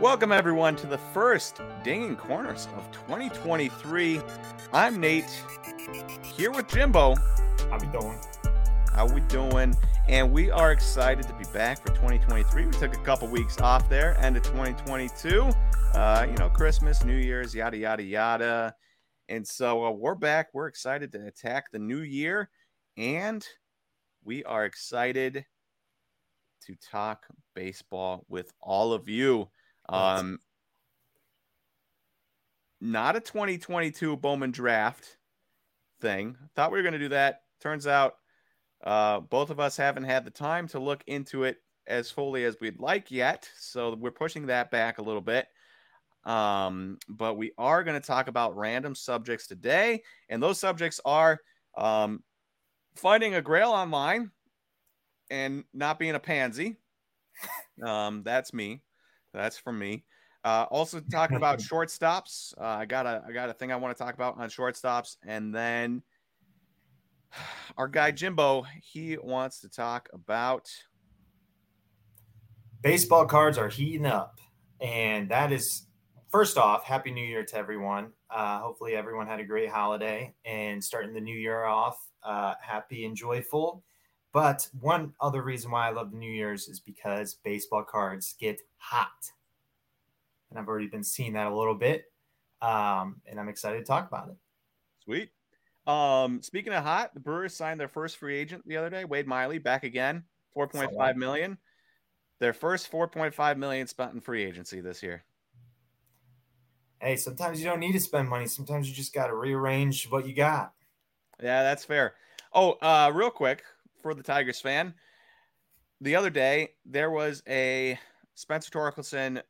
Welcome, everyone, to the first Dinging Corners of 2023. I'm Nate, here with Jimbo. How we doing? How we doing? And we are excited to be back for 2023. We took a couple weeks off there, end of 2022. Uh, you know, Christmas, New Year's, yada, yada, yada. And so uh, we're back. We're excited to attack the new year. And we are excited to talk baseball with all of you. Um, not a 2022 Bowman draft thing. Thought we were going to do that. Turns out uh, both of us haven't had the time to look into it as fully as we'd like yet. So we're pushing that back a little bit. Um, but we are going to talk about random subjects today. And those subjects are um, finding a grail online and not being a pansy. Um, that's me. That's from me. Uh, also talking about shortstops. Uh, I got a I got a thing I want to talk about on shortstops, and then our guy Jimbo he wants to talk about baseball cards are heating up, and that is first off, happy New Year to everyone. Uh, hopefully, everyone had a great holiday and starting the new year off uh, happy and joyful. But one other reason why I love the New Year's is because baseball cards get hot. And I've already been seeing that a little bit. Um, and I'm excited to talk about it. Sweet. Um, speaking of hot, the Brewers signed their first free agent the other day, Wade Miley, back again, 4.5 million. Their first 4.5 million spent in free agency this year. Hey, sometimes you don't need to spend money. Sometimes you just got to rearrange what you got. Yeah, that's fair. Oh, uh, real quick for the Tigers fan, the other day there was a Spencer Torkelson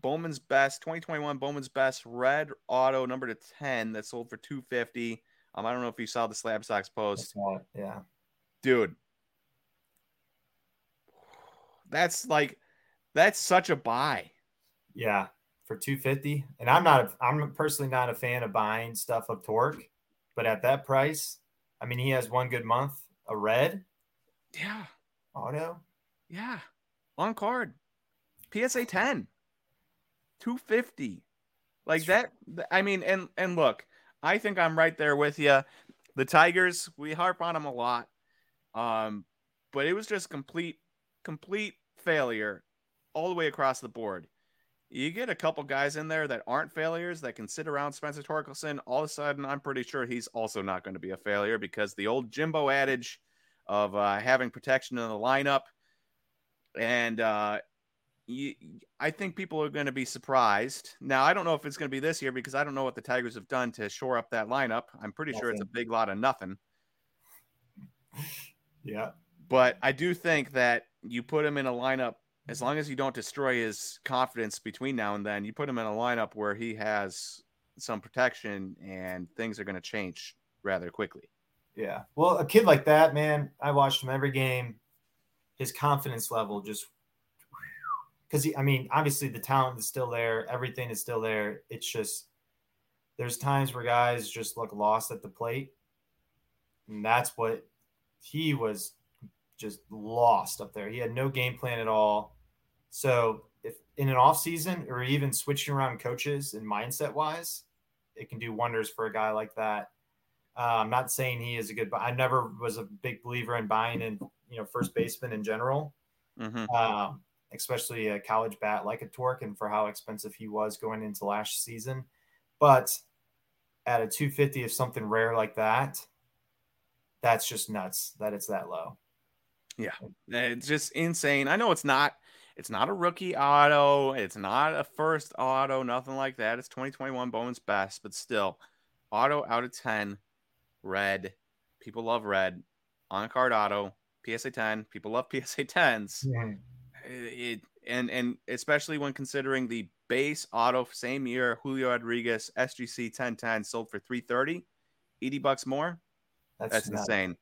Bowman's Best 2021 Bowman's Best red auto number to 10 that sold for 250. Um, I don't know if you saw the Slab Stocks post. Yeah, dude, that's like that's such a buy. Yeah, for 250. And I'm not, a, I'm personally not a fan of buying stuff of torque, but at that price, I mean, he has one good month, a red. Yeah. Auto. Yeah. On card. PSA 10. 250. Like that. I mean, and and look, I think I'm right there with you. The Tigers, we harp on them a lot. Um, but it was just complete, complete failure all the way across the board. You get a couple guys in there that aren't failures that can sit around Spencer Torkelson. All of a sudden, I'm pretty sure he's also not going to be a failure because the old Jimbo adage of uh, having protection in the lineup, and uh, you, I think people are going to be surprised. Now, I don't know if it's going to be this year because I don't know what the Tigers have done to shore up that lineup. I'm pretty nothing. sure it's a big lot of nothing. Yeah. But I do think that you put him in a lineup as long as you don't destroy his confidence between now and then, you put him in a lineup where he has some protection and things are going to change rather quickly. Yeah. Well, a kid like that, man, I watched him every game. His confidence level just because I mean, obviously the talent is still there, everything is still there. It's just there's times where guys just look lost at the plate, and that's what he was just lost up there. He had no game plan at all. So if in an off season or even switching around coaches and mindset wise, it can do wonders for a guy like that. Uh, I'm not saying he is a good, but I never was a big believer in buying in, you know, first baseman in general, mm-hmm. um, especially a college bat like a Torque and for how expensive he was going into last season. But at a 250 of something rare like that, that's just nuts that it's that low. Yeah, it's just insane. I know it's not it's not a rookie auto. It's not a first auto. Nothing like that. It's 2021 Bowman's best, but still, auto out of 10. Red. People love red. On a card auto. PSA 10. People love PSA 10s. Yeah. It, and and especially when considering the base auto same year Julio Rodriguez SGC 1010 sold for 330, 80 bucks more. That's, That's insane.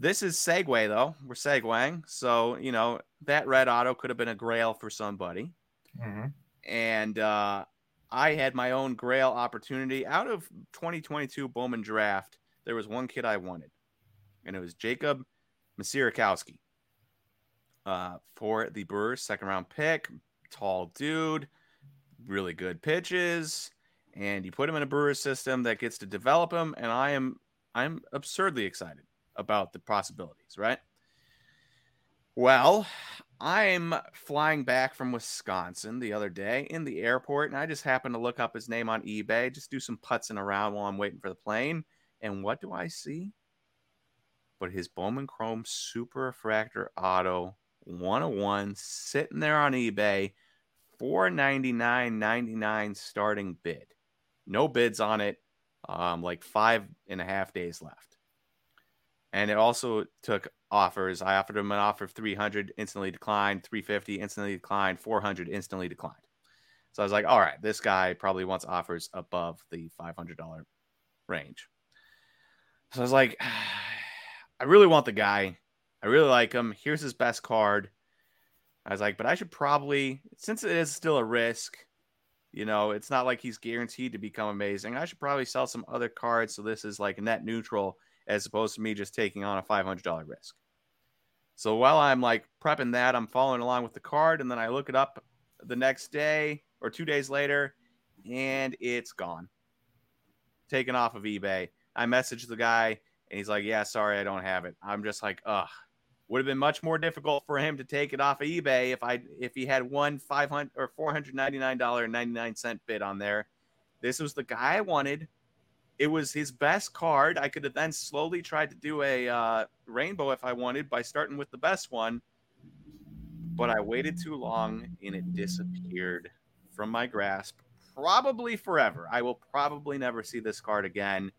This is Segue though. We're segueing, so you know that red auto could have been a Grail for somebody. Mm-hmm. And uh, I had my own Grail opportunity out of 2022 Bowman draft. There was one kid I wanted, and it was Jacob Misiorowski uh, for the Brewers second round pick. tall dude, really good pitches, and you put him in a brewer system that gets to develop him. And I am I'm absurdly excited about the possibilities, right? Well, I'm flying back from Wisconsin the other day in the airport, and I just happened to look up his name on eBay, just do some putzing around while I'm waiting for the plane. And what do I see? But his Bowman Chrome Super Refractor Auto 101 sitting there on eBay, 499.99 starting bid. No bids on it, um, like five and a half days left. And it also took offers. I offered him an offer of 300, instantly declined, 350, instantly declined, 400, instantly declined. So I was like, all right, this guy probably wants offers above the $500 range. So I was like, I really want the guy. I really like him. Here's his best card. I was like, but I should probably, since it is still a risk, you know, it's not like he's guaranteed to become amazing. I should probably sell some other cards so this is like net neutral as opposed to me just taking on a $500 risk. So while I'm like prepping that, I'm following along with the card, and then I look it up the next day or two days later, and it's gone, taken off of eBay. I message the guy, and he's like, "Yeah, sorry, I don't have it." I'm just like, "Ugh." Would have been much more difficult for him to take it off of eBay if I if he had one five hundred or four hundred ninety nine dollar and ninety nine cent bid on there. This was the guy I wanted. It was his best card. I could have then slowly tried to do a uh, rainbow if I wanted by starting with the best one, but I waited too long and it disappeared from my grasp, probably forever. I will probably never see this card again.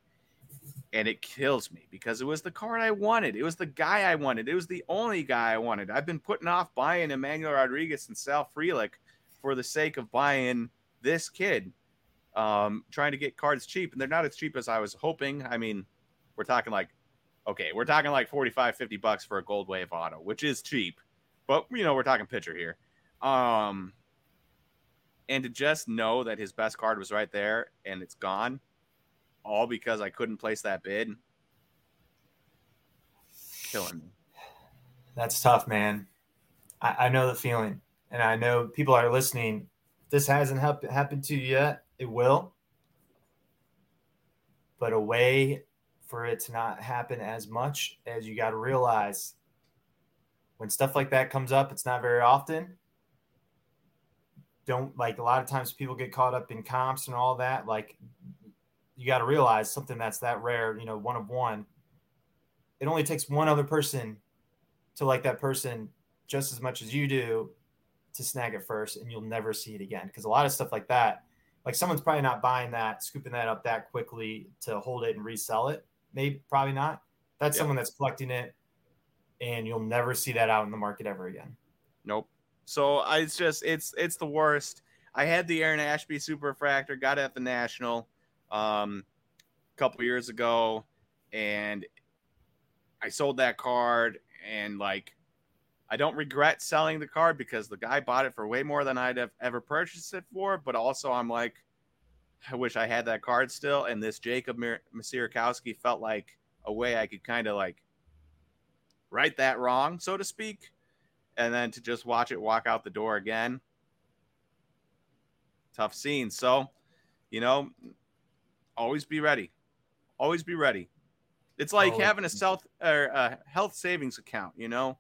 And it kills me because it was the card I wanted. It was the guy I wanted. It was the only guy I wanted. I've been putting off buying Emmanuel Rodriguez and Sal Frelick for the sake of buying this kid um, trying to get cards cheap, and they're not as cheap as I was hoping. I mean, we're talking like, okay, we're talking like 45, 50 bucks for a gold wave auto, which is cheap, but you know, we're talking pitcher here. Um, and to just know that his best card was right there and it's gone, all because I couldn't place that bid, killing me. That's tough, man. I, I know the feeling, and I know people are listening. This hasn't happened to you yet it will. But a way for it to not happen as much as you got to realize when stuff like that comes up, it's not very often. Don't like a lot of times people get caught up in comps and all that. Like you got to realize something that's that rare, you know, one of one. It only takes one other person to like that person just as much as you do to snag it first, and you'll never see it again. Because a lot of stuff like that, like someone's probably not buying that, scooping that up that quickly to hold it and resell it. Maybe probably not. That's yeah. someone that's collecting it, and you'll never see that out in the market ever again. Nope. So I, it's just it's it's the worst. I had the Aaron Ashby Super Refractor, got it at the National um, a couple years ago, and I sold that card and like I don't regret selling the card because the guy bought it for way more than I'd have ever purchased it for. But also, I'm like, I wish I had that card still. And this Jacob Misiorowski felt like a way I could kind of like right that wrong, so to speak. And then to just watch it walk out the door again. Tough scene. So, you know, always be ready. Always be ready. It's like having a self or a health savings account, you know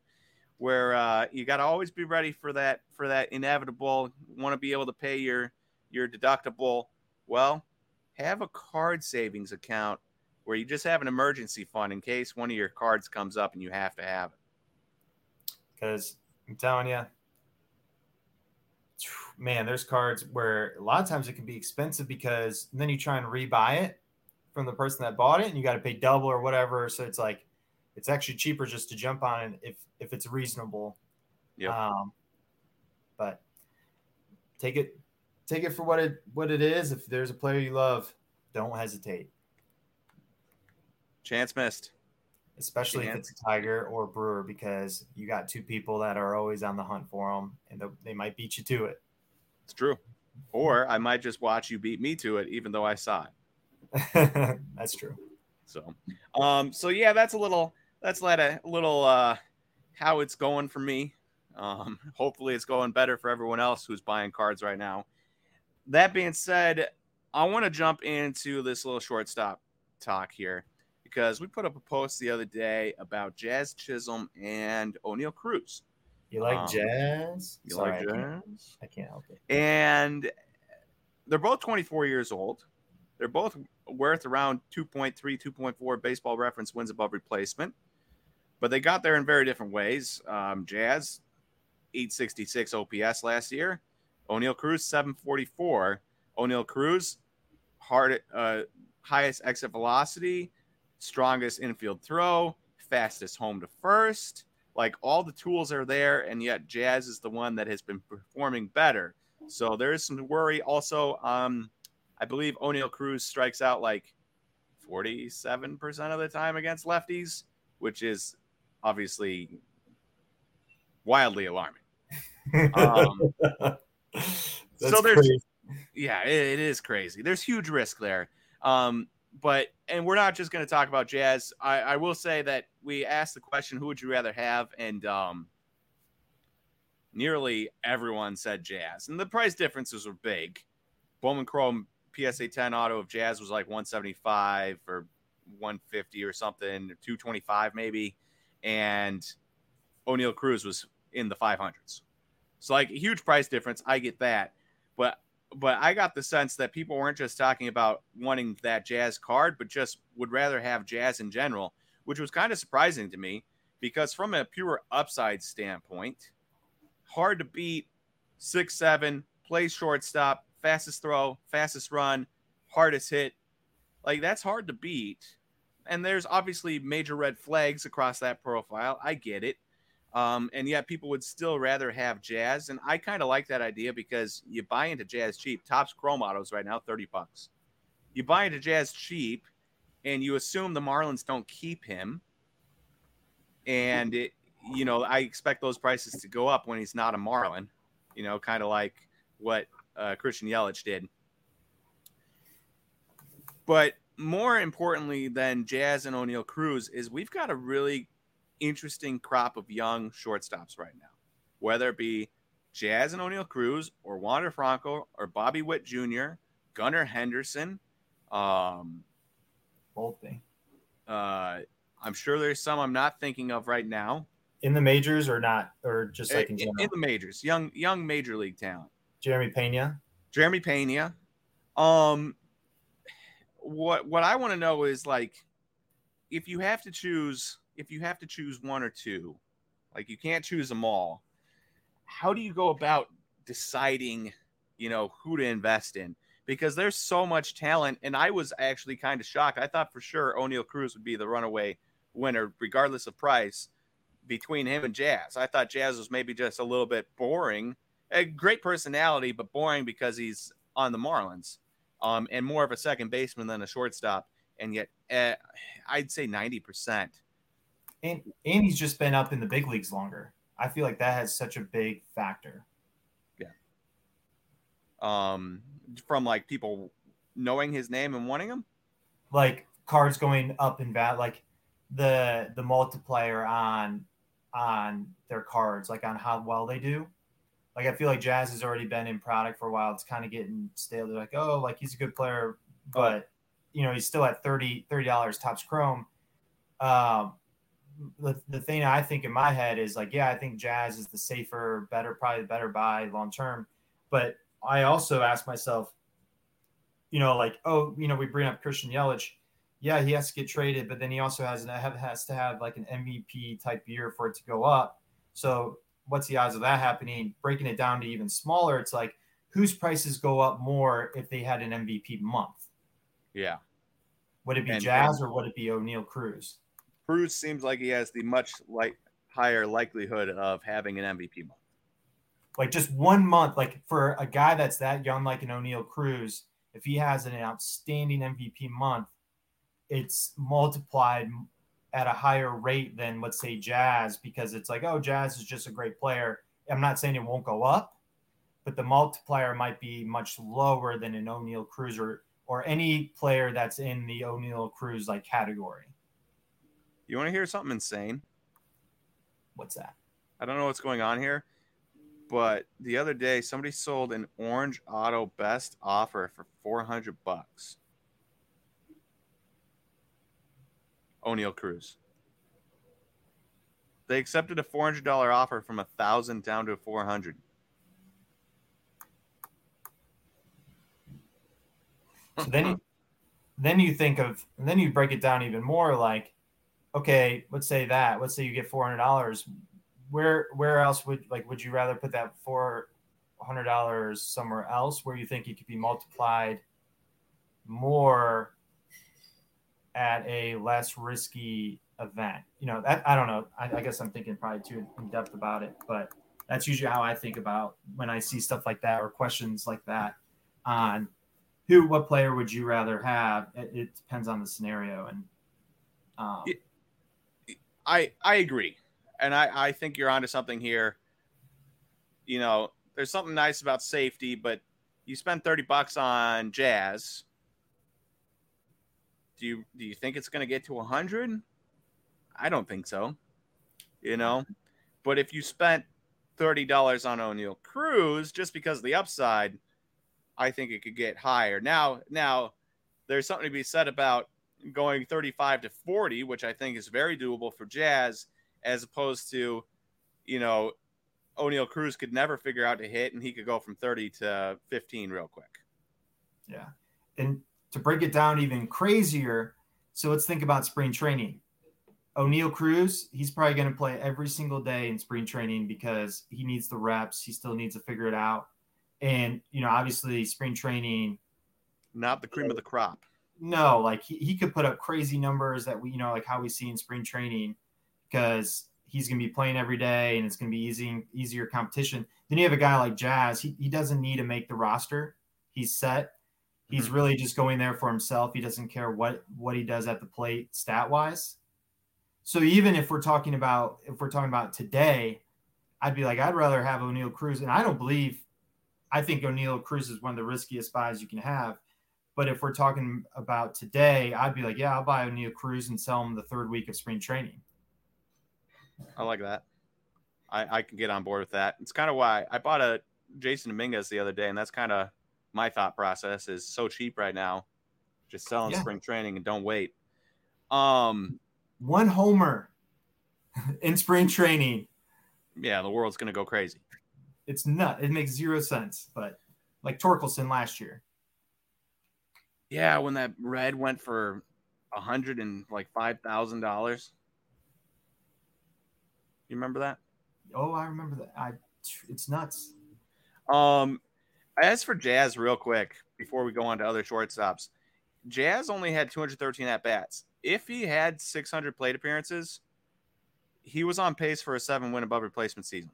where uh, you got to always be ready for that for that inevitable. Want to be able to pay your your deductible. Well, have a card savings account where you just have an emergency fund in case one of your cards comes up and you have to have it. Because I'm telling you, man, there's cards where a lot of times it can be expensive because then you try and rebuy it from the person that bought it and you got to pay double or whatever. So it's like it's actually cheaper just to jump on it if if it's reasonable. Yeah. Um, but take it take it for what it what it is. If there's a player you love, don't hesitate. Chance missed. Especially Chance. if it's a Tiger or Brewer, because you got two people that are always on the hunt for them, and they might beat you to it. It's true. Or I might just watch you beat me to it, even though I saw it. that's true. So, um, so yeah, that's a little that's let a little uh, how it's going for me Um, hopefully, it's going better for everyone else who's buying cards right now. That being said, I want to jump into this little shortstop talk here because we put up a post the other day about Jazz Chisholm and Oneil Cruz. You like um, jazz? You Sorry, like jazz? I can't, I can't help it. And they're both 24 years old. They're both worth around 2.3, 2.4 baseball reference wins above replacement. But they got there in very different ways. Um, Jazz, 866 OPS last year. Oneil Cruz, 744. Oneil Cruz, hard, uh, highest exit velocity, strongest infield throw, fastest home to first. Like all the tools are there, and yet Jazz is the one that has been performing better. So there is some worry. Also, um, I believe Oneil Cruz strikes out like 47% of the time against lefties, which is obviously wildly alarming. Um, so there's, crazy. yeah, it, it is crazy. There's huge risk there. Um, but and we're not just going to talk about Jazz. I, I will say that we asked the question, "Who would you rather have?" and um, nearly everyone said Jazz, and the price differences were big. Bowman Chrome PSA 10 auto of Jazz was like 175 or 150 or something, 225 maybe, and Oneil Cruz was in the 500s. So like a huge price difference. I get that, but but I got the sense that people weren't just talking about wanting that Jazz card, but just would rather have Jazz in general, which was kind of surprising to me because from a pure upside standpoint, hard to beat, six seven, plays shortstop, fastest throw, fastest run, hardest hit. Like that's hard to beat. And there's obviously major red flags across that profile. I get it. Um, and yet people would still rather have Jazz. And I kind of like that idea because you buy into Jazz cheap. Topps Chrome autos right now, 30 bucks. You buy into Jazz cheap and you assume the Marlins don't keep him. And it, you know, I expect those prices to go up when he's not a Marlin, you know, kind of like what uh, Christian Yelich did. But more importantly than Jazz and Oneil Cruz is we've got a really interesting crop of young shortstops right now, whether it be Jazz and Oneil Cruz or Wander Franco or Bobby Witt Jr., Gunnar Henderson. Um, Bolte. Uh, I'm sure there's some I'm not thinking of right now. In the majors or not, or just like in general? In the majors, young young major league talent. Jeremy Pena. Jeremy Pena. Um, what what I want to know is like, if you have to choose if you have to choose one or two, like you can't choose them all, how do you go about deciding, you know, who to invest in? Because there's so much talent, and I was actually kind of shocked. I thought for sure Oneil Cruz would be the runaway winner, regardless of price, between him and Jazz. I thought Jazz was maybe just a little bit boring. A great personality, but boring because he's on the Marlins, um, and more of a second baseman than a shortstop. And yet, uh, I'd say ninety percent and and he's just been up in the big leagues longer. I feel like that has such a big factor. Yeah. Um, from like people knowing his name and wanting him, like cards going up in value, like the the multiplier on on their cards, like on how well they do. Like I feel like Jazz has already been in product for a while. It's kind of getting stale. They're like, oh, like he's a good player, but you know he's still at 30 dollars Topps Chrome. Um, the, the thing I think in my head is like, yeah, I think Jazz is the safer, better, probably the better buy long term. But I also ask myself, you know, like, oh, you know, we bring up Christian Yelich. Yeah, he has to get traded, but then he also has has to have like an MVP type year for it to go up. So what's the odds of that happening? Breaking it down to even smaller, it's like whose prices go up more if they had an MVP month? Yeah. Would it be and, Jazz and, or would it be Oneil Cruz? Cruz seems like he has the much like higher likelihood of having an MVP month. Like just one month, like for a guy that's that young, like an Oneil Cruz, if he has an outstanding MVP month, it's multiplied at a higher rate than let's say Jazz because it's like, oh, Jazz is just a great player. I'm not saying it won't go up, but the multiplier might be much lower than an Oneil Cruz or, or any player that's in the Oneil Cruz like category. You want to hear something insane? What's that? I don't know what's going on here, but the other day somebody sold an orange auto best offer for 400 bucks. Oneil Cruz. They accepted a $400 offer from a thousand down to 400. So then you, then you think of, then you break it down even more like, okay, let's say that, let's say you get $400. Where, where else would like, would you rather put that $400 somewhere else where you think it could be multiplied more at a less risky event? You know, that I don't know. I, I guess I'm thinking probably too in depth about it, but that's usually how I think about when I see stuff like that or questions like that on who, what player would you rather have? It, it depends on the scenario. And um, I, I agree. And I, I think you're onto something here. You know, there's something nice about safety, but you spend 30 bucks on jazz. Do you, do you think it's going to get to 100? I don't think so. You know, but if you spent $30 on Oneil Cruz just because of the upside – I think it could get higher. Now, now there's something to be said about going 35 to 40, which I think is very doable for Jazz, as opposed to, you know, Oneil Cruz could never figure out to hit, and he could go from 30 to 15 real quick. Yeah, and to break it down even crazier, so let's think about spring training. Oneil Cruz, he's probably going to play every single day in spring training because he needs the reps. He still needs to figure it out. And, you know, obviously spring training. Not the cream of the crop. No, like he, he could put up crazy numbers that we, you know, like how we see in spring training because he's going to be playing every day and it's going to be easy, easier competition. Then you have a guy like Jazz. He, he doesn't need to make the roster. He's set. He's mm-hmm. really just going there for himself. He doesn't care what what he does at the plate stat wise. So even if we're talking about if we're talking about today, I'd be like I'd rather have Oneil Cruz, and I don't believe I think Oneil Cruz is one of the riskiest buys you can have. But if we're talking about today, I'd be like, yeah, I'll buy Oneil Cruz and sell him the third week of spring training. I like that. I, I can get on board with that. It's kind of why I bought a Jasson Dominguez the other day, and that's kind of my thought process is so cheap right now. Just selling yeah. spring training and don't wait. Um, one homer in spring training. Yeah, the world's gonna go crazy. It's nut. It makes zero sense. But like Torkelson last year. Yeah, when that red went for a hundred and like five thousand dollars. You remember that? Oh, I remember that. I it's nuts. Um, as for Jazz, real quick before we go on to other shortstops, Jazz only had 213 at bats. If he had 600 plate appearances, he was on pace for a seven win above replacement season.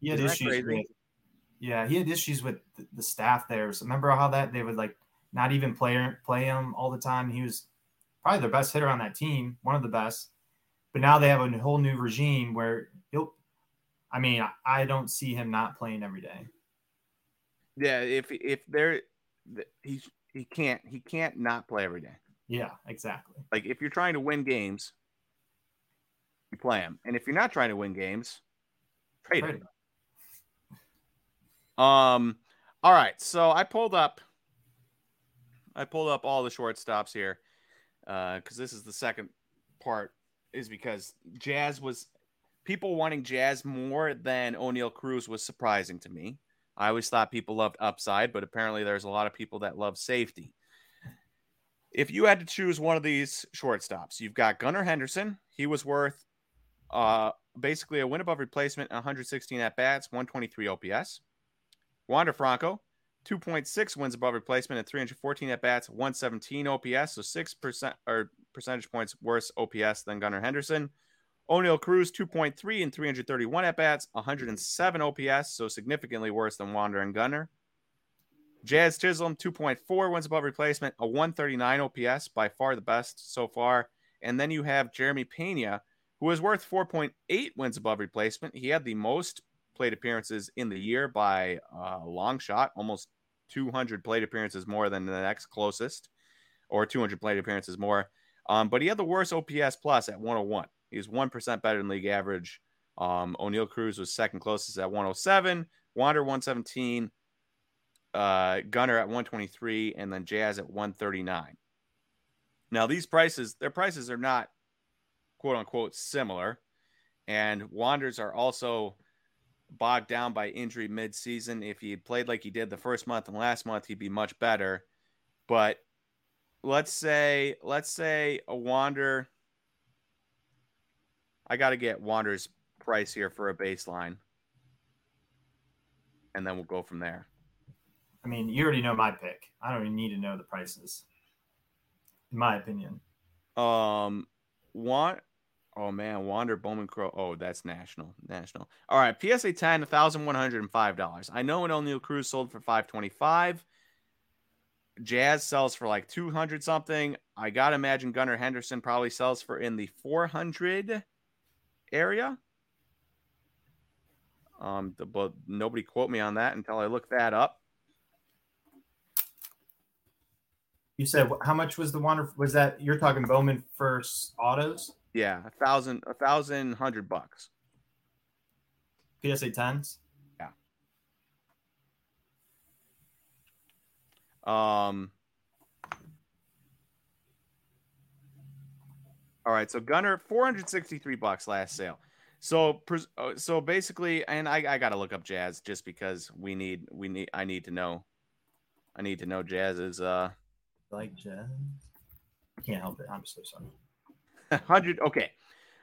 He had issues with, yeah, he had issues with the staff there. So remember how that they would like not even play play him all the time. He was probably the best hitter on that team, one of the best. But now they have a whole new regime where he'll. I mean, I don't see him not playing every day. Yeah, if if there, he's he can't he can't not play every day. Yeah, exactly. Like if you're trying to win games, you play him, and if you're not trying to win games, trade, trade him. him. Um, all right. So I pulled up, I pulled up all the shortstops here, because uh, this is the second part. Is because Jazz was people wanting Jazz more than Oneil Cruz was surprising to me. I always thought people loved upside, but apparently there's a lot of people that love safety. If you had to choose one of these shortstops, you've got Gunnar Henderson. He was worth uh, basically a win above replacement, 116 at bats, 123 OPS. Wander Franco, 2.6 wins above replacement and 314 at bats, 117 OPS, so six percent or percentage points worse OPS than Gunnar Henderson. Oneil Cruz, 2.3 and 331 at bats, 107 OPS, so significantly worse than Wander and Gunnar. Jazz Chisholm, 2.4 wins above replacement, a 139 OPS, by far the best so far. And then you have Jeremy Pena, who is worth 4.8 wins above replacement. He had the most plate appearances in the year by a long shot, almost 200 plate appearances more than the next closest, or 200 plate appearances more. Um, but he had the worst OPS plus at 101. He's one percent better than league average. Um, Oneil Cruz was second closest at 107, Wander 117, uh, Gunnar at 123, and then Jazz at 139. Now these prices, their prices are not quote unquote similar, and Wanders are also bogged down by injury mid-season. If he played like he did the first month and last month, he'd be much better. But let's say, let's say a Wander. I got to get Wander's price here for a baseline, and then we'll go from there. I mean, you already know my pick. I don't even need to know the prices, in my opinion. Um, want Oh man, Wander Bowman Crow. Oh, that's national. National. All right, PSA 10, $1,105. I know an Oneil Cruz sold for 525 Jazz sells for like 200 something. I got to imagine Gunnar Henderson probably sells for in the 400 area. Um, the, but nobody quote me on that until I look that up. You said how much was the one? Was that you're talking Bowman first autos? Yeah, a thousand, a thousand, hundred bucks. PSA tens. Yeah. Um. All right, so Gunnar four hundred sixty-three bucks last sale. So, uh, so basically, and I, I got to look up Jazz just because we need, we need, I need to know, I need to know Jazz's. uh Like Jazz, can't help it. I'm so sorry. 100 okay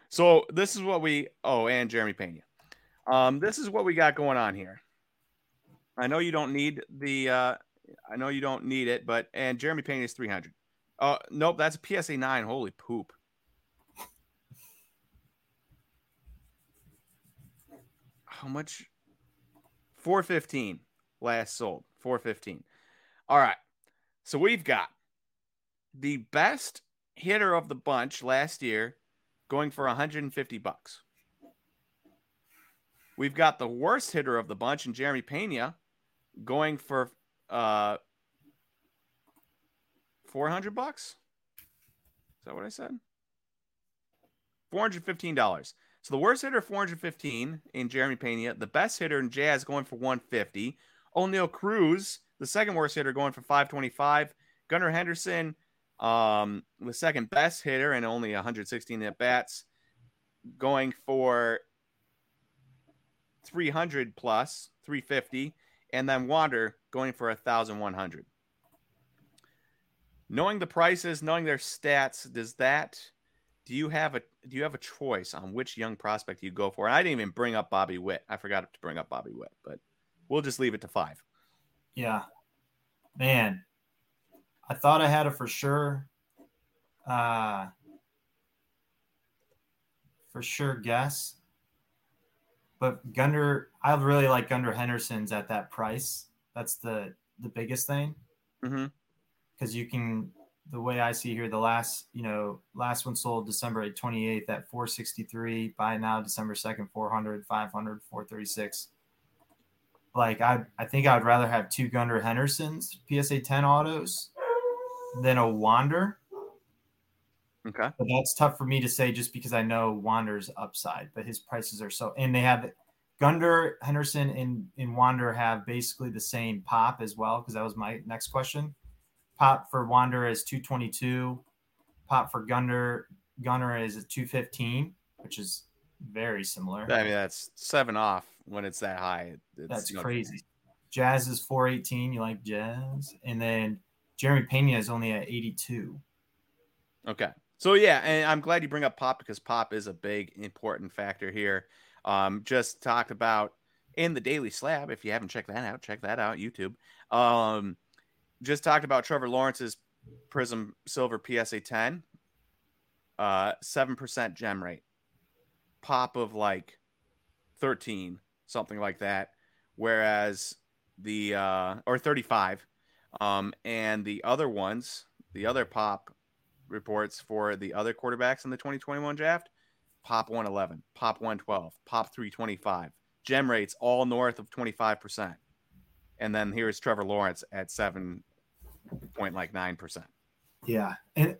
so this is what we oh and jeremy pena um this is what we got going on here i know you don't need the uh i know you don't need it but and jeremy pena is 300 uh nope that's a psa 9 holy poop how much 415 last sold 415 all right so we've got the best hitter of the bunch last year going for 150 bucks. We've got the worst hitter of the bunch in Jeremy Pena going for uh 400 bucks. Is that what I said? $415. So the worst hitter 415 in Jeremy Pena, the best hitter in Jazz going for 150. Oneil Cruz, the second worst hitter going for 525. Gunnar Henderson um, the second best hitter and only 116 at bats, going for 300 plus, 350, and then Wander going for 1,100. Knowing the prices, knowing their stats, does that do you have a do you have a choice on which young prospect you go for? And I didn't even bring up Bobby Witt. I forgot to bring up Bobby Witt, but we'll just leave it to five. Yeah, man, I thought I had it for sure. Uh, for sure guess. But Gunnar, I really like Gunnar Henderson's at that price. That's the the biggest thing. Because mm-hmm. you can, the way I see here, the last, you know, last one sold December 28th at 463. By now, December 2nd, 400, 500, 436 like I I think I'd rather have two Gunnar Hendersons PSA 10 autos than a Wander. Okay. But that's tough for me to say just because I know Wander's upside, but his prices are so and they have Gunnar, Henderson, and, and Wander have basically the same pop as well, because that was my next question. Pop for Wander is 222. Pop for Gunnar Gunnar is 215, which is very similar. I mean, that's seven off when it's that high. It's, that's crazy. Jazz is 418. You like Jazz? And then Jeremy Pena is only at 82. Okay. So yeah, and I'm glad you bring up pop because pop is a big important factor here. Um, just talked about in the Daily Slab. If you haven't checked that out, check that out YouTube. Um, just talked about Trevor Lawrence's Prizm Silver PSA 10, uh, seven percent gem rate, pop of like 13, something like that. Whereas the uh, or 35 um, and the other ones, the other pop reports for the other quarterbacks in the 2021 draft, pop 111, pop 112, pop 325, gem rates all north of 25%. And then here's Trevor Lawrence at seven point like nine percent. Yeah. And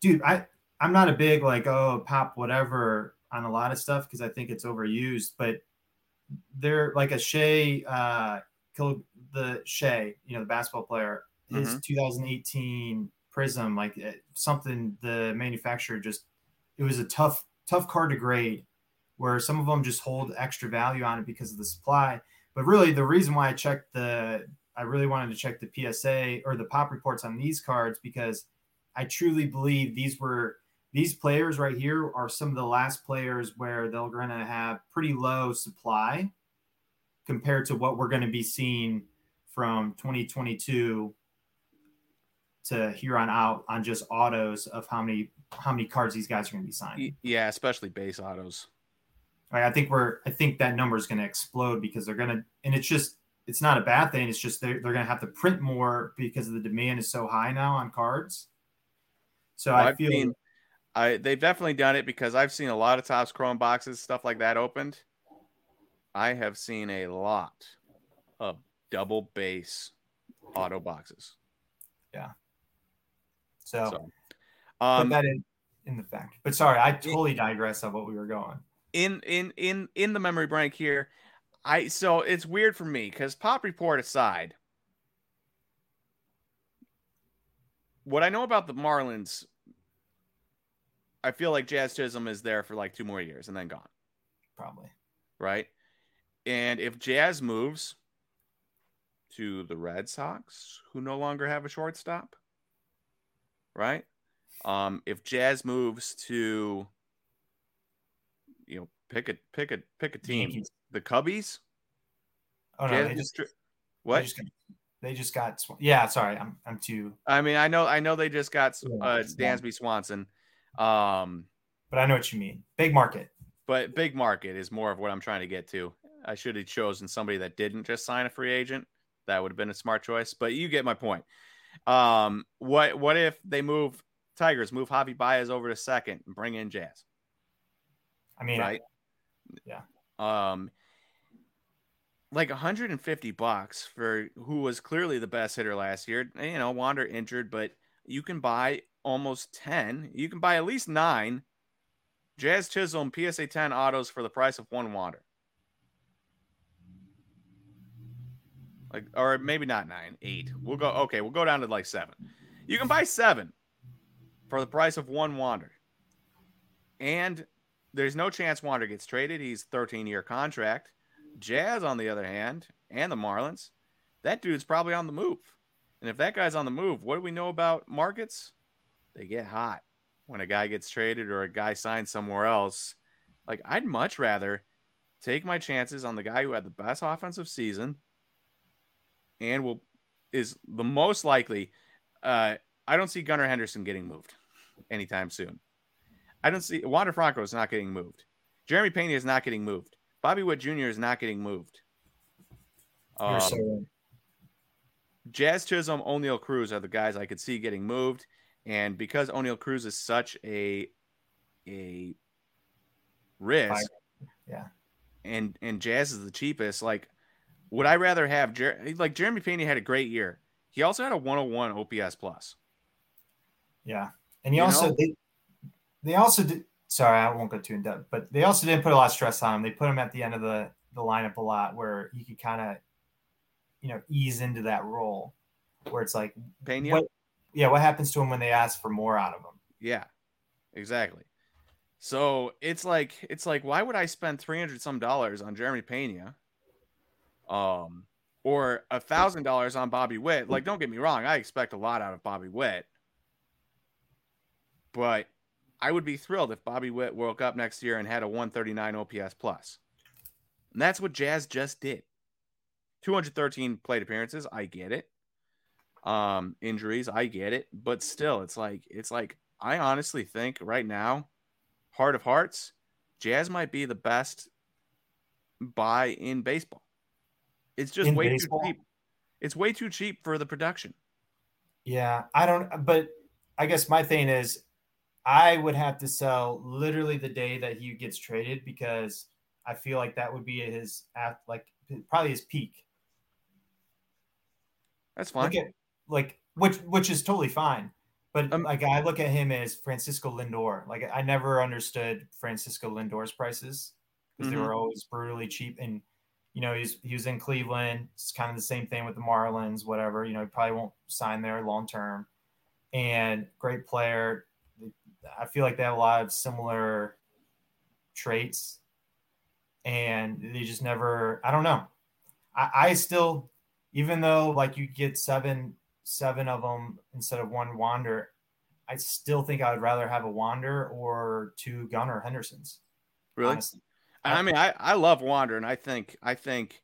dude, I I'm not a big like oh pop whatever on a lot of stuff because I think it's overused, but they're like a Shai, uh, the Shai, you know, the basketball player, his mm-hmm. 2018 Prizm, like eh, something the manufacturer just, it was a tough, tough card to grade where some of them just hold extra value on it because of the supply. But really, the reason why I checked the, I really wanted to check the PSA or the pop reports on these cards because I truly believe these were these players right here are some of the last players where they're going to have pretty low supply compared to what we're going to be seeing from 2022 to here on out on just autos of how many how many cards these guys are going to be signing. Yeah, especially base autos. I think we're I think that number is going to explode because they're going to and it's just it's not a bad thing. It's just they're, they're going to have to print more because the demand is so high now on cards. So well, I feel seen, I they've definitely done it because I've seen a lot of Topps Chrome boxes, stuff like that opened. I have seen a lot of double base auto boxes. Yeah. So, so um, put that in in the fact. But sorry, I totally digress of what we were going. In in in in the memory bank here, I so it's weird for me because pop report aside, what I know about the Marlins I feel like Jazz Chisholm is there for like two more years and then gone. Probably. Right. And if Jazz moves to the Red Sox, who no longer have a shortstop, right? Um, if Jazz moves to, you know, pick a pick a pick a team, Yankees. The Cubbies. Oh no, they just, what? They just, got, they just got yeah. Sorry, I'm I'm too. I mean, I know I know they just got uh, Dansby Swanson. Um, but I know what you mean. Big market. But big market is more of what I'm trying to get to. I should have chosen somebody that didn't just sign a free agent. That would have been a smart choice. But you get my point. Um, what what if they move Tigers move Javi Baez over to second and bring in Jazz? I mean, right? Yeah. Um, like 150 bucks for who was clearly the best hitter last year. You know, Wander injured, but you can buy almost 10. You can buy at least nine Jazz Chisholm PSA 10 autos for the price of one Wander. Like, or maybe not nine, eight. We'll go, okay, we'll go down to like seven. You can buy seven for the price of one Wander. And there's no chance Wander gets traded. He's 13 year contract. Jazz, on the other hand, and the Marlins, that dude's probably on the move. And if that guy's on the move, what do we know about markets? They get hot when a guy gets traded or a guy signs somewhere else. Like, I'd much rather take my chances on the guy who had the best offensive season and will is the most likely. Uh, I don't see Gunnar Henderson getting moved anytime soon. I don't see Wander Franco is not getting moved. Jeremy Pena is not getting moved. Bobby Witt Jr. is not getting moved. Um, so Jazz Chisholm, Oneil Cruz are the guys I could see getting moved, and because Oneil Cruz is such a a risk, yeah, and and Jazz is the cheapest. Like, would I rather have Jer- like Jeremy Pena had a great year. He also had a 101 OPS plus. Yeah, and he you also they, they also did. Sorry, I won't go too in depth, but they also didn't put a lot of stress on him. They put him at the end of the the lineup a lot, where he could kind of you know ease into that role where it's like Pena? What, yeah, what happens to him when they ask for more out of him? Yeah, exactly. So it's like it's like why would I spend three hundred some dollars on Jeremy Pena, um, or a thousand dollars on Bobby Witt? Like, don't get me wrong, I expect a lot out of Bobby Witt, but I would be thrilled if Bobby Witt woke up next year and had a one thirty nine OPS plus. plus, and that's what Jazz just did. 213 plate appearances. I get it. Um, injuries. I get it. But still, it's like, it's like, I honestly think right now, heart of hearts, Jazz might be the best buy in baseball. It's just in way baseball? too cheap. It's way too cheap for the production. Yeah, I don't. But I guess my thing is, I would have to sell literally the day that he gets traded because I feel like that would be his like probably his peak. That's fine. At, like which which is totally fine. But Um, like I look at him as Francisco Lindor. Like I never understood Francisco Lindor's prices because Mhm. they were always brutally cheap. And you know, he's he was in Cleveland. It's kind of the same thing with the Marlins, whatever. You know, he probably won't sign there long term. And great player. I feel like they have a lot of similar traits. And they just never, I don't know. I, I still, even though like you get seven seven of them instead of one Wander, I still think I would rather have a Wander or two Gunnar Hendersons. Really? honestly. I mean, I, I love Wander, and I think I think.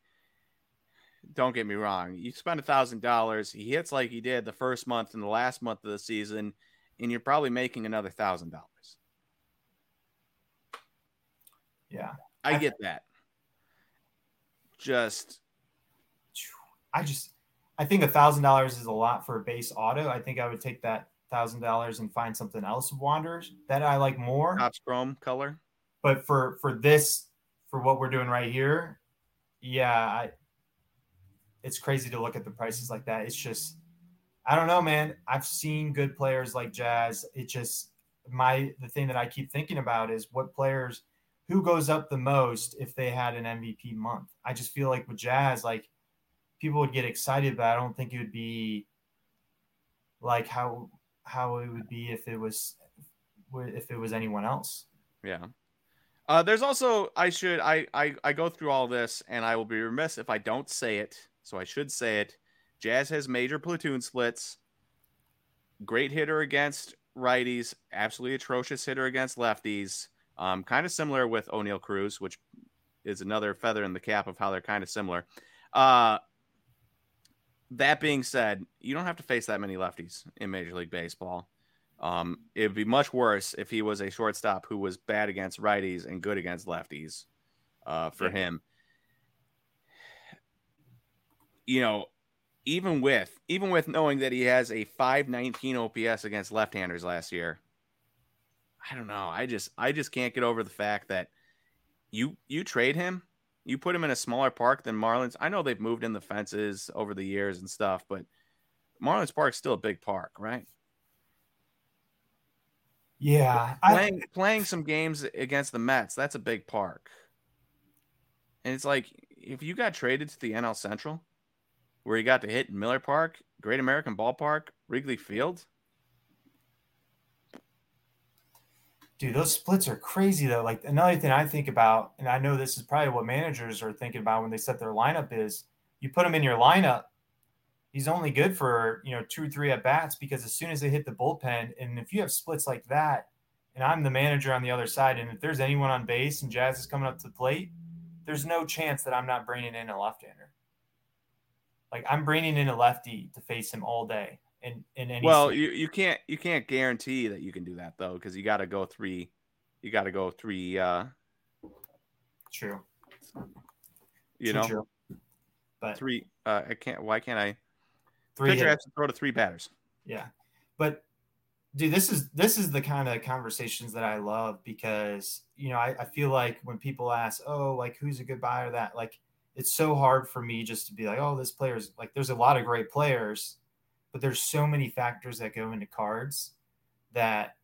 Don't get me wrong. You spend a thousand dollars. He hits like he did the first month and the last month of the season, and you're probably making another thousand dollars. Yeah. I I- get that. Just I just I think a thousand dollars is a lot for a base auto. I think I would take that thousand dollars and find something else of Wanderers that I like more. Topps chrome color. But for for this for what we're doing right here, yeah, I it's crazy to look at the prices like that. It's just I don't know, man. I've seen good players like Jazz. It just my the thing that I keep thinking about is what players who goes up the most if they had an MVP month. I just feel like with Jazz, like people would get excited, but I don't think it would be like how how it would be if it was if it was anyone else. Yeah. Uh, there's also I should I, I I go through all this and I will be remiss if I don't say it. So I should say it. Jazz has major platoon splits. Great hitter against righties, absolutely atrocious hitter against lefties. Um, kind of similar with Oneil Cruz, which is another feather in the cap of how they're kind of similar. Uh, that being said, you don't have to face that many lefties in Major League Baseball. Um, it would be much worse if he was a shortstop who was bad against righties and good against lefties. Uh, for Yeah. him, you know, even with even with knowing that he has a 519 OPS against left-handers last year, I don't know. I just I just can't get over the fact that you you trade him, you put him in a smaller park than Marlins. I know they've moved in the fences over the years and stuff, but Marlins Park's still a big park, right? Yeah, I, playing playing some games against the Mets, that's a big park. And it's like if you got traded to the NL Central, where you got to hit Miller Park, Great American Ballpark, Wrigley Field, dude, those splits are crazy though. Like another thing I think about, and I know this is probably what managers are thinking about when they set their lineup is you put him in your lineup. He's only good for you know two or three at bats because as soon as they hit the bullpen, and if you have splits like that, and I'm the manager on the other side, and if there's anyone on base and Jazz is coming up to the plate, there's no chance that I'm not bringing in a left-hander. Like I'm bringing in a lefty to face him all day, and in any well, you, you can't you can't guarantee that you can do that though, because you got to go three, you got to go three. Uh, true, you True, know, true. but three. Uh, I can't. Why can't I? three Pitcher has to throw to three batters. Yeah. But dude, this is this is the kind of conversations that I love because you know I, I feel like when people ask, oh, like who's a good buyer that like it's so hard for me just to be like, oh, this player's like there's a lot of great players, but there's so many factors that go into cards that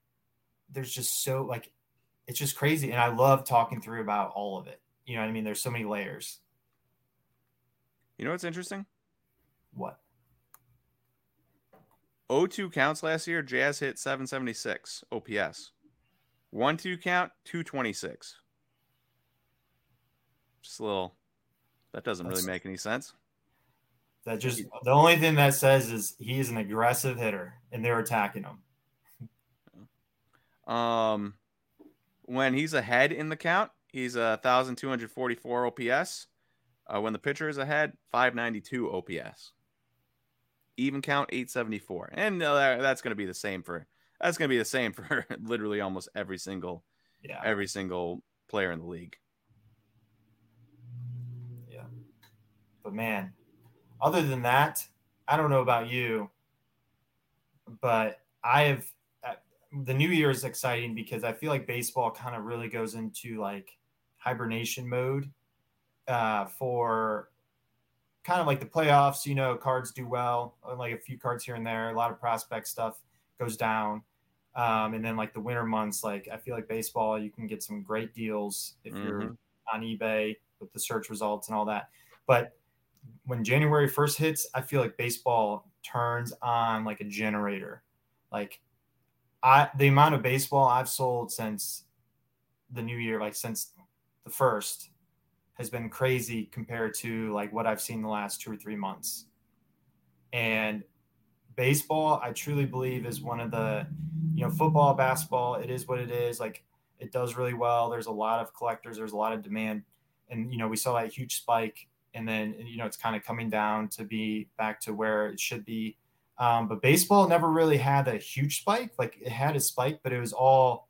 there's just so like it's just crazy. And I love talking through about all of it. You know what I mean? There's so many layers. You know what's interesting? What? 0-2 counts last year. Jazz hit 776 OPS. 1-2 count 226. Just a little. That doesn't really make any sense. That just the only thing that says is he is an aggressive hitter and they're attacking him. Um, when he's ahead in the count, he's a thousand two hundred forty-four OPS. Uh, when the pitcher is ahead, five ninety-two OPS. Even count eight seventy-four, and uh, that's going to be the same for that's going to be the same for literally almost every single Yeah. every single player in the league. But man, other than that, I don't know about you, but I have uh, the new year is exciting because I feel like baseball kind of really goes into like hibernation mode uh, for kind of like the playoffs. You know, cards do well, uh, like a few cards here and there, a lot of prospect stuff goes down. Um, and then like the winter months, like I feel like baseball, you can get some great deals if mm-hmm. you're on eBay with the search results and all that. But when January 1st hits, I feel like baseball turns on like a generator. Like I the amount of baseball I've sold since the new year, like since the first, has been crazy compared to like what I've seen the last two or three months. And baseball, I truly believe is one of the, you know, football, basketball, it is what it is. Like it does really well. There's a lot of collectors, there's a lot of demand. And, you know, we saw that huge spike and then, you know, it's kind of coming down to be back to where it should be. Um, but baseball never really had a huge spike. Like it had a spike, but it was all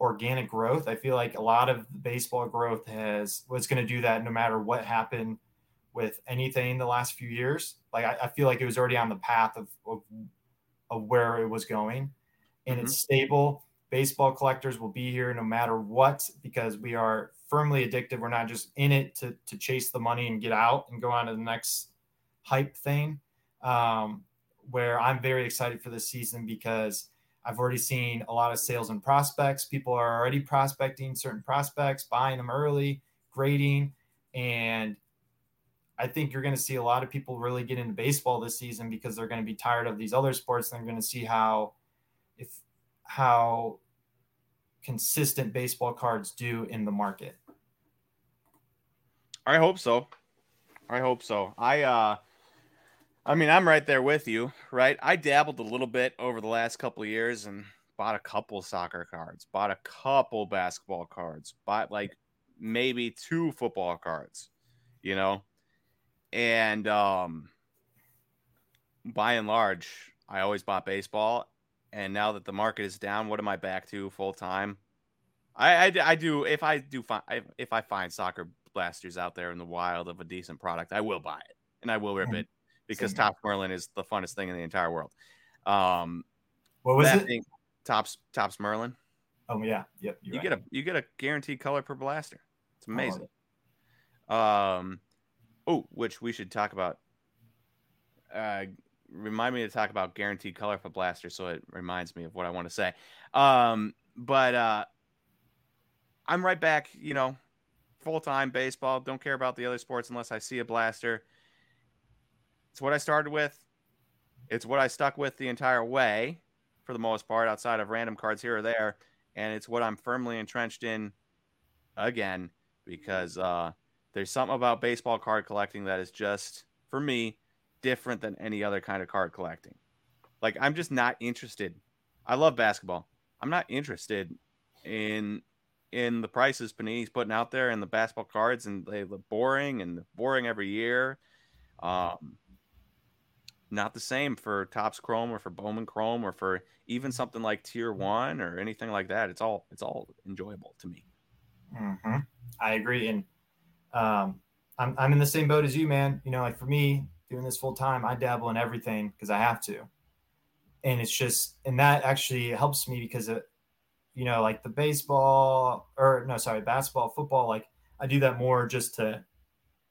organic growth. I feel like a lot of baseball growth has was going to do that no matter what happened with anything in the last few years. Like I, I feel like it was already on the path of, of, of where it was going, and mm-hmm. it's stable. Baseball collectors will be here no matter what because we are firmly addicted. We're not just in it to to chase the money and get out and go on to the next hype thing. Um, where I'm very excited for this season because I've already seen a lot of sales and prospects. People are already prospecting certain prospects, buying them early, grading, and I think you're going to see a lot of people really get into baseball this season because they're going to be tired of these other sports. And they're going to see how, if how consistent baseball cards do in the market. I hope so. I hope so. I, uh, I mean, I'm right there with you, right? I dabbled a little bit over the last couple of years and bought a couple soccer cards, bought a couple basketball cards, bought like maybe two football cards, you know? And um, by and large, I always bought baseball. And now that the market is down, what am I back to full time? I, I, I, do if I do find if I find soccer blasters out there in the wild of a decent product, I will buy it and I will rip it because Topps Merlin is the funnest thing in the entire world. Um, what was it? Thing, Topps Topps Merlin. Oh yeah, yep. You right. get a you get a guaranteed color per blaster. It's amazing. Um, Oh, which we should talk about. Uh, remind me to talk about guaranteed color for blaster, so it reminds me of what I want to say. Um, but uh, I'm right back. You know, full time baseball. Don't care about the other sports unless I see a blaster. It's what I started with. It's what I stuck with the entire way, for the most part, outside of random cards here or there, and it's what I'm firmly entrenched in. Again, because uh, there's something about baseball card collecting that is just for me different than any other kind of card collecting. Like I'm just not interested. I love basketball. I'm not interested in in the prices Panini's putting out there and the basketball cards and they look boring and boring every year. Um, not the same for Topps Chrome or for Bowman Chrome or for even something like Tier One or anything like that. It's all it's all enjoyable to me. Mm-hmm. I agree, and um, I'm, I'm in the same boat as you, man. You know, like for me, doing this full time, I dabble in everything because I have to. And it's just, and that actually helps me because it, you know, like the baseball or no, sorry, basketball, football, like I do that more just to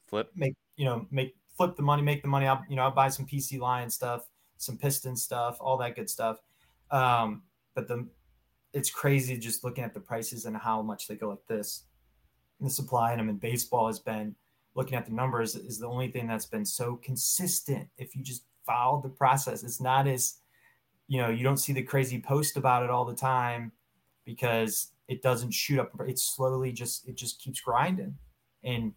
flip, make, you know, make, flip the money, make the money. I'll, you know, I'll buy some PC Lion stuff, some Piston stuff, all that good stuff. Um, but the, it's crazy just looking at the prices and how much they go like this the supply in them. And baseball has been looking at the numbers is the only thing that's been so consistent. If you just follow the process, it's not as you know you don't see the crazy post about it all the time because it doesn't shoot up. It slowly just it just keeps grinding. And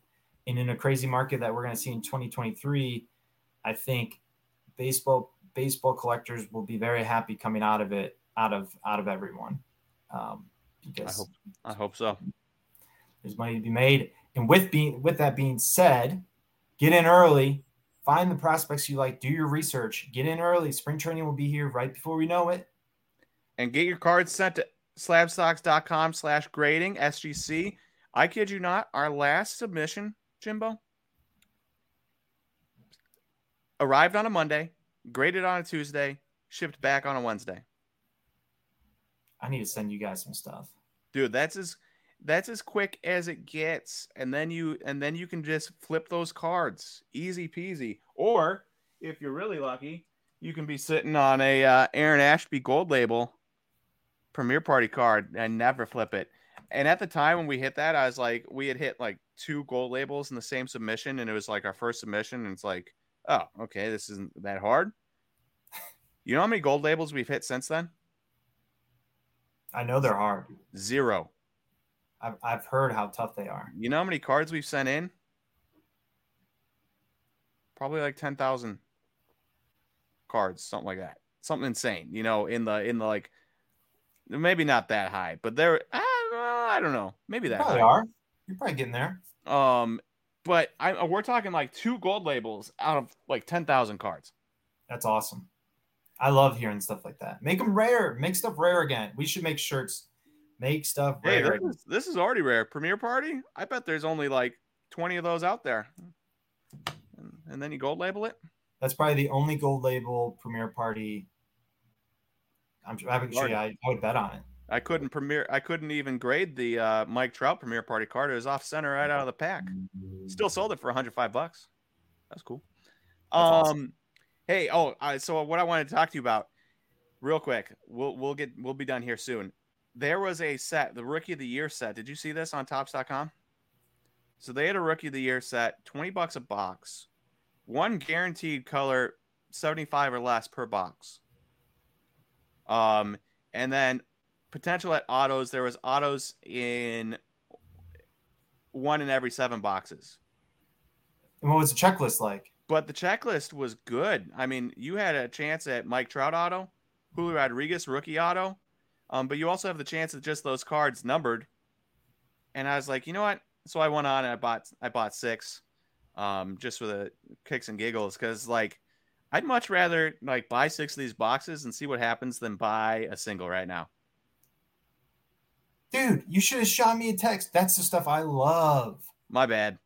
and in a crazy market that we're going to see in 2023, I think baseball baseball collectors will be very happy coming out of it out of out of everyone. Um, because I hope, I hope so. There's money to be made. And with being with that being said, get in early, find the prospects you like, do your research, get in early. Spring training will be here right before we know it. And get your cards sent to slabstocks.com slash grading SGC. I kid you not, our last submission, Jimbo, arrived on a Monday, graded on a Tuesday, shipped back on a Wednesday. I need to send you guys some stuff. Dude, that's as that's as quick as it gets and then you and then you can just flip those cards easy peasy or if you're really lucky you can be sitting on a uh, Aaron Ashby gold label premier party card and never flip it. And at the time when we hit that, I was like, we had hit like two gold labels in the same submission, and it was like our first submission, and it's like, oh, okay, this isn't that hard. You know how many gold labels we've hit since then? I know they're hard. Zero. I've, I've heard how tough they are. You know how many cards we've sent in? Probably like 10,000 cards, something like that. Something insane, you know, in the, in the like, maybe not that high, but they're, I, I don't know, maybe that probably high. are. You're probably getting there. Um, but I, we're talking like two gold labels out of like 10,000 cards. That's awesome. I love hearing stuff like that. Make them rare. Make stuff rare again. We should make shirts. Make stuff Hey, rare. this is, this is already rare. Premiere Party? I bet there's only like 20 of those out there. And, and then you gold label it? That's probably the only gold label premiere party. I'm actually, I, I would bet on it. I couldn't premiere. I couldn't even grade the uh, Mike Trout Premier Party card. It was off center right out of the pack. Still sold it for 105 bucks. That's cool. That's um, awesome. hey, oh, uh, so what I wanted to talk to you about, real quick. We'll we'll get we'll be done here soon. There was a set, the Rookie of the Year set. Did you see this on Topps.com? So they had a Rookie of the Year set, 20 bucks a box, one guaranteed color, 75 or less per box. Um, and then potential at autos, there was autos in one in every seven boxes. And what was the checklist like? But the checklist was good. I mean, you had a chance at Mike Trout auto, Julio Rodriguez rookie auto, um, but you also have the chance of just those cards numbered. And I was like, you know what? So I went on and I bought I bought six, um, just for the kicks and giggles, because like I'd much rather like buy six of these boxes and see what happens than buy a single right now. Dude, you should have shot me a text. That's the stuff I love. My bad.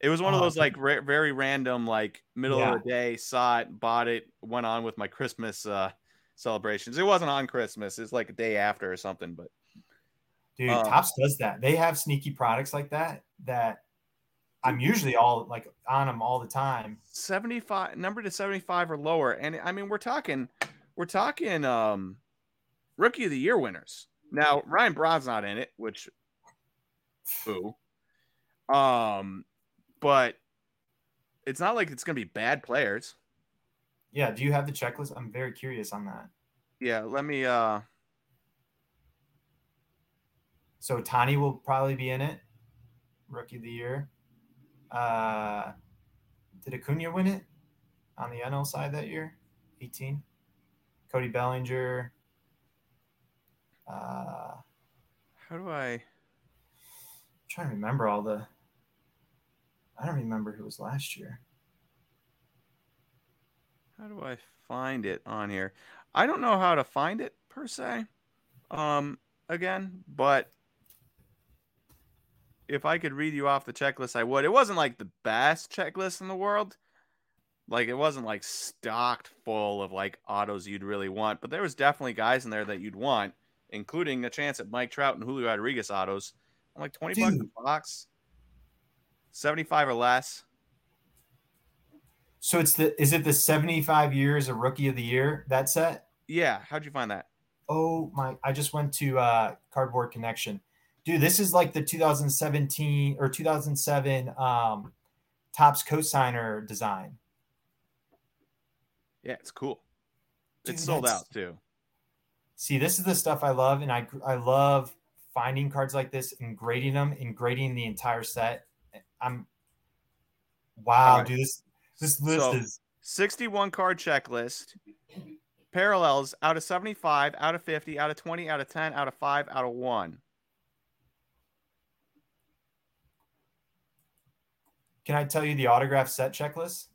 It was one of Oh, those like ra- very random, like middle Yeah. of the day, saw it, bought it, went on with my Christmas uh, celebrations. It wasn't on Christmas; it's like a day after or something. But Dude, Um, Topps does that. They have sneaky products like that that I'm usually all like on them all the time. seventy-five number to seventy-five or lower, and I mean we're talking, we're talking um, rookie of the year winners. Now Ryan Braun's not in it, which, boo. Um, but it's not like it's gonna be bad players. Yeah, do you have the checklist? I'm very curious on that. Yeah, let me. uh So Tani will probably be in it. Rookie of the year. Uh did Acuna win it on the NL side that year? 18. Cody Bellinger. Uh How do I? I'm trying to remember all the I don't remember who was last year. How do I find it on here? I don't know how to find it per se. Um, again, but if I could read you off the checklist, I would. It wasn't like the best checklist in the world. Like it wasn't like stocked full of like autos you'd really want, but there was definitely guys in there that you'd want, including a chance at Mike Trout and Julio Rodriguez autos. I'm like 20 bucks a box. 75 or less. So it's the is it the 75 years of rookie of the year that set? Yeah, how'd you find that? Oh my! I just went to uh, Cardboard Connection, dude. This is like the 2017 or 2007 um, Topps cosigner design. Yeah, it's cool. Dude, it's sold out too. See, this is the stuff I love, and I I love finding cards like this and grading them and grading the entire set. I'm wow, right. dude. This this list So- is 61 card checklist. Parallels out of 75, out of 50, out of 20, out of 10, out of 5, out of 1. Can I tell you the autograph set checklist?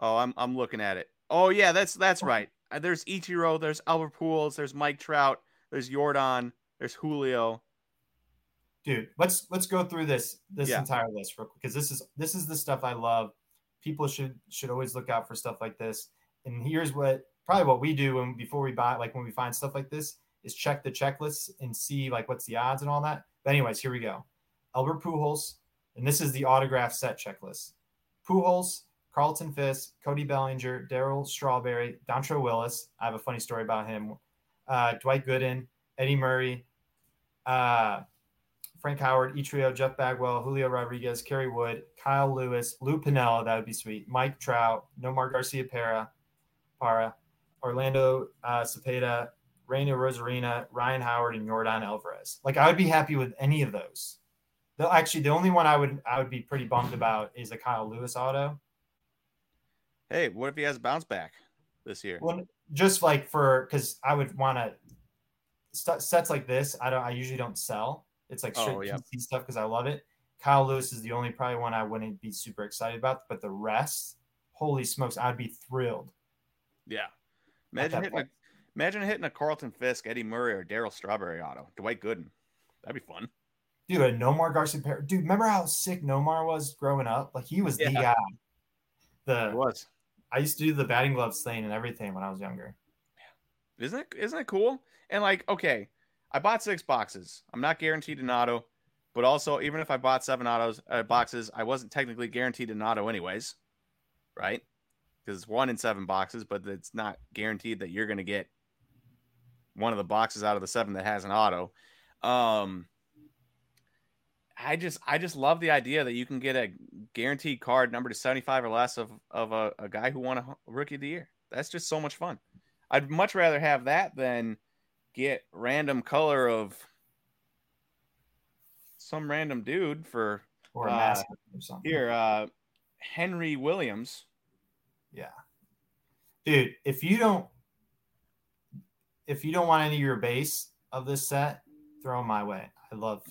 Oh, I'm I'm looking at it. Oh yeah, that's that's right. Uh, There's Ichiro, there's Albert Pujols, there's Mike Trout, there's Jordan, there's Julio. dude let's let's go through this this Yeah. entire list because this is this is the stuff i love people should should always look out for stuff like this and here's what probably what we do when before we buy like when we find stuff like this is check the checklists and see like what's the odds and all that but anyways here we go albert pujols and this is the autograph set checklist pujols Carlton Fisk, Cody Bellinger, Darryl Strawberry, Dontrelle Willis. I have a funny story about him. Uh, Dwight Gooden, Eddie Murray, uh, Frank Howard, Ichiro, Jeff Bagwell, Julio Rodriguez, Kerry Wood, Kyle Lewis, Lou Piniella, that would be sweet, Mike Trout, Nomar Garciaparra, Para Orlando uh, Cepeda, Randy Arozarena, Ryan Howard, and Yordan Alvarez. Like I would be happy with any of those. Though actually, the only one I would I would be pretty bummed about is a Kyle Lewis auto. Hey, what if he has a bounce back this year? Well, just like for because I would want to sets like this. I don't. I usually don't sell. It's like straight Oh, yeah. PC stuff because I love it. Kyle Lewis is the only probably one I wouldn't be super excited about, but the rest, holy smokes, I'd be thrilled. Yeah. Imagine hitting a, imagine hitting a Carlton Fisk, Eddie Murray, or Darryl Strawberry auto. Dwight Gooden. That'd be fun. Dude, a Nomar Garcia Par- Dude, remember how sick Nomar was growing up? Like he was the Yeah. guy. It The was. I used to do the batting gloves thing and everything when I was younger. Isn't it isn't it cool? And like, okay, I bought six boxes. I'm not guaranteed an auto, but also even if I bought seven autos uh, boxes, I wasn't technically guaranteed an auto anyways, right? Because it's one in seven boxes, but it's not guaranteed that you're going to get one of the boxes out of the seven that has an auto. Um, I just I just love the idea that you can get a guaranteed card number to 75 or less of of a, a guy who won a rookie of the year. That's just so much fun. I'd much rather have that than get random color of some random dude for Or a Uh, mask or something. here uh Henry Williams. Yeah. Dude, if you don't if you don't want any of your base of this set, throw them my way. I love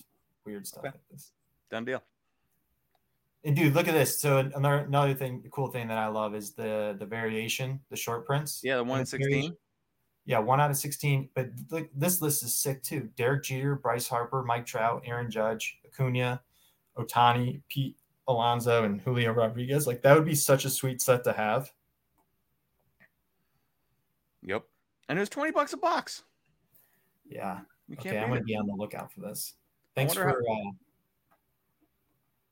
weird stuff Okay. like this. Done deal. And dude, look at this. So another another thing, cool thing that I love is the the variation, the short prints. Yeah, the one in And the 16. variation- Yeah, one out of sixteen. But look, this list is sick too. Derek Jeter, Bryce Harper, Mike Trout, Aaron Judge, Acuna, Ohtani, Pete Alonso, and Julio Rodriguez. Like that would be such a sweet set to have. Yep. And it was 20 bucks a box. Yeah. Okay, I'm going to be on the lookout for this. Thanks for uh,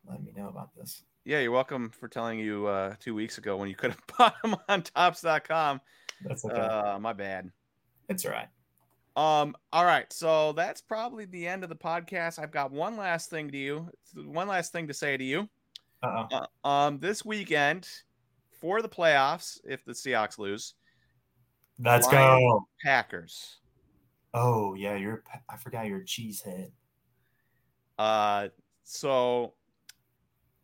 letting me know about this. Yeah, you're welcome for telling you uh 2 weeks ago when you could have bought them on topps.com. That's okay. Uh my bad. It's all right. Um, all right, so that's probably the end of the podcast. I've got one last thing to you, one last thing to say to you. Uh, um, this weekend for the playoffs, if the Seahawks lose, Let's Lions. go. Packers. Oh yeah, you're. I forgot you're a cheesehead. Uh, so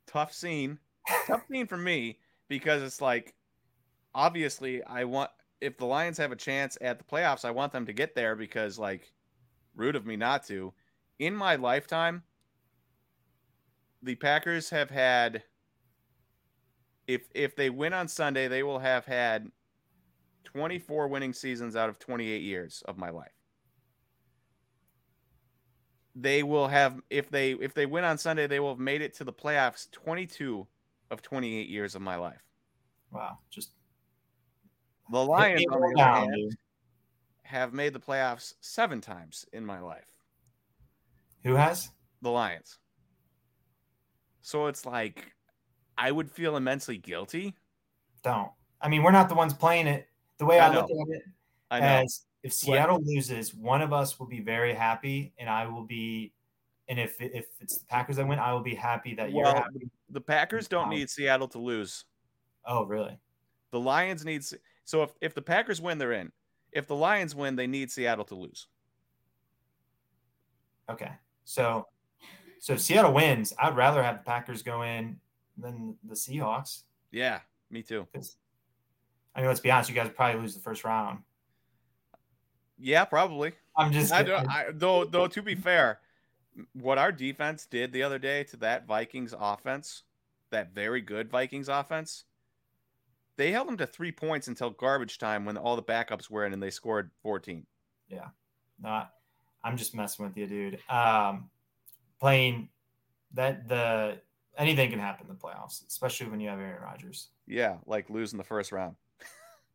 tough scene, tough scene for me because it's like, obviously, I want if the Lions have a chance at the playoffs, I want them to get there because like, rude of me not to. In my lifetime, the Packers have had. If if they win on Sunday, they will have had 24 winning seasons out of 28 years of my life. They will have if they if they win on Sunday, they will have made it to the playoffs 22 of 28 years of my life. Wow, just The Lions on the other hand, dude. have made the playoffs 7 times in my life. Who has? The Lions. So it's like I would feel immensely guilty. Don't. I mean, we're not the ones playing it. The way I I, look at it, I know. as if Seattle loses, one of us will be very happy, and I will be. And if if it's the Packers that win, I will be happy that you're happy. the Packers don't need Seattle to lose. Oh, really? The Lions need Se- so if if the Packers win, they're in. If the Lions win, they need Seattle to lose. Okay. So, so if Seattle wins, I'd rather have the Packers go in than the Seahawks. Yeah, me too. I mean, let's be honest, you guys probably lose the first round. Yeah, probably. I'm just. I don't, I, though, though, to be fair, what our defense did the other day to that Vikings offense, that very good Vikings offense, they held them to three points until garbage time when all the backups were in and they scored 14. Yeah. Not. I'm just messing with you, dude. Um, playing that the anything can happen in the playoffs, especially when you have Aaron Rodgers. Yeah, like losing the first round.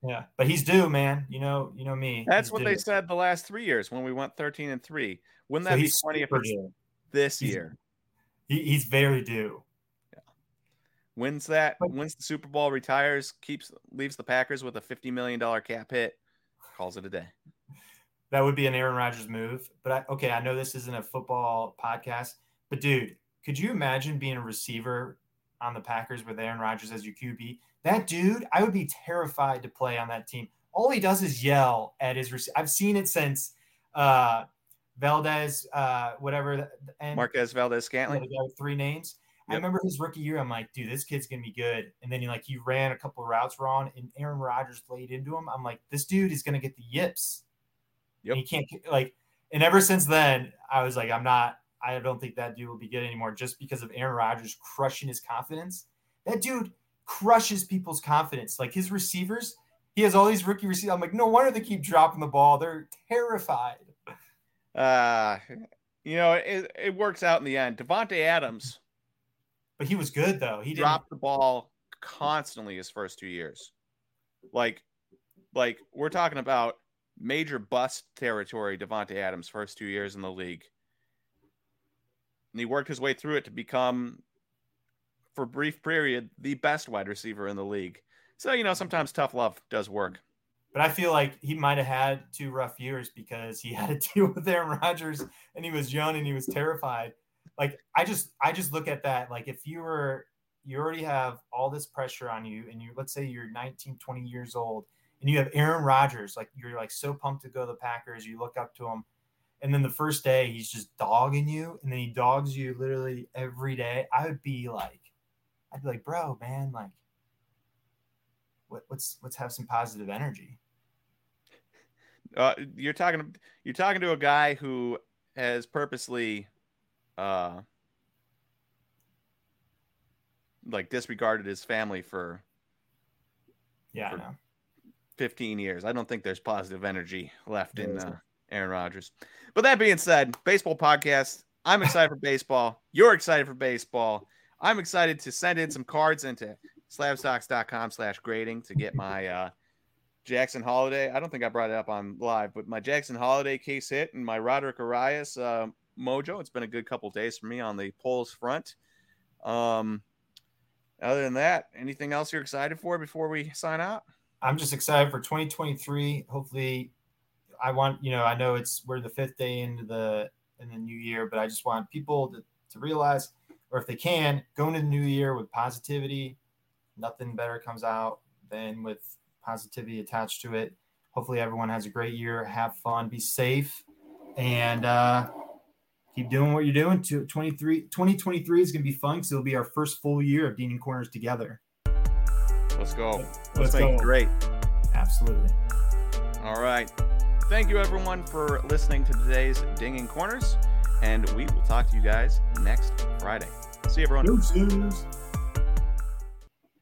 Yeah, but he's due, man. You know, you know me. That's He's what due. they said the last three years when we went 13 and three. Wouldn't So that be he's funny if it's due. this He's- year? He, he's very due. Wins that, wins the Super Bowl, retires, keeps leaves the Packers with a fifty million dollar cap hit, calls it a day. That would be an Aaron Rodgers move. But I, okay, I know this isn't a football podcast, but dude, could you imagine being a receiver on the Packers with Aaron Rodgers as your QB? That dude, I would be terrified to play on that team. All he does is yell at his. Rec- I've seen it since uh, Valdez, uh, whatever, and Marquez Valdes Scantling. three names. Yep. I remember his rookie year. I'm like, dude, this kid's gonna be good. And then he like he ran a couple of routes wrong, and Aaron Rodgers laid into him. I'm like, this dude is gonna get the yips. Yep. he can't like. And ever since then, I was like, I'm not. I don't think that dude will be good anymore, just because of Aaron Rodgers crushing his confidence. That dude crushes people's confidence. Like his receivers, he has all these rookie receivers. I'm like, no wonder they keep dropping the ball. They're terrified. Uh, you know, it, it works out in the end. Davante Adams but he was good though. He dropped the ball constantly his first two years. Like, like we're talking about major bust territory. Davante Adams' first two years in the league, and he worked his way through it to become, for a brief period, the best wide receiver in the league. So you know, sometimes tough love does work. But I feel like he might have had two rough years because he had to deal with Aaron Rodgers and he was young and he was terrified like I just I just look at that like if you were you already have all this pressure on you and you let's say you're 19 20 years old and you have Aaron Rodgers like you're like so pumped to go to the Packers you look up to him and then the first day he's just dogging you and then he dogs you literally every day I would be like I'd be like bro man like what, let's let's have some positive energy. Uh, you're talking you're talking to a guy who has purposely uh like disregarded his family for yeah for 15 years. I don't think there's positive energy left in uh, Aaron Rodgers. But that being said, baseball podcast. I'm excited for baseball. You're excited for baseball. I'm excited to send in some cards into slabstocks.com slash grading to get my uh, Jackson Holliday. I don't think I brought it up on live, but my Jackson Holliday case hit and my Roderick Arias uh, mojo. It's been a good couple days for me on the polls front. Um, other than that, anything else you're excited for before we sign out? I'm just excited for 2023. Hopefully, I want you know I know it's we're the fifth day into the in the new year, but I just want people to, to realize, or if they can, go into the new year with positivity. Nothing better comes out than with positivity attached to it. Hopefully, everyone has a great year. Have fun, be safe, and uh, keep doing what you're doing. 23, 2023 is going to be fun because it'll be our first full year of Dean Corners together. Let's go. Let's, Let's make go. it great. Absolutely. All right. Thank you, everyone, for listening to today's Dinging Corners. And we will talk to you guys next Friday. See you, everyone. Deuces.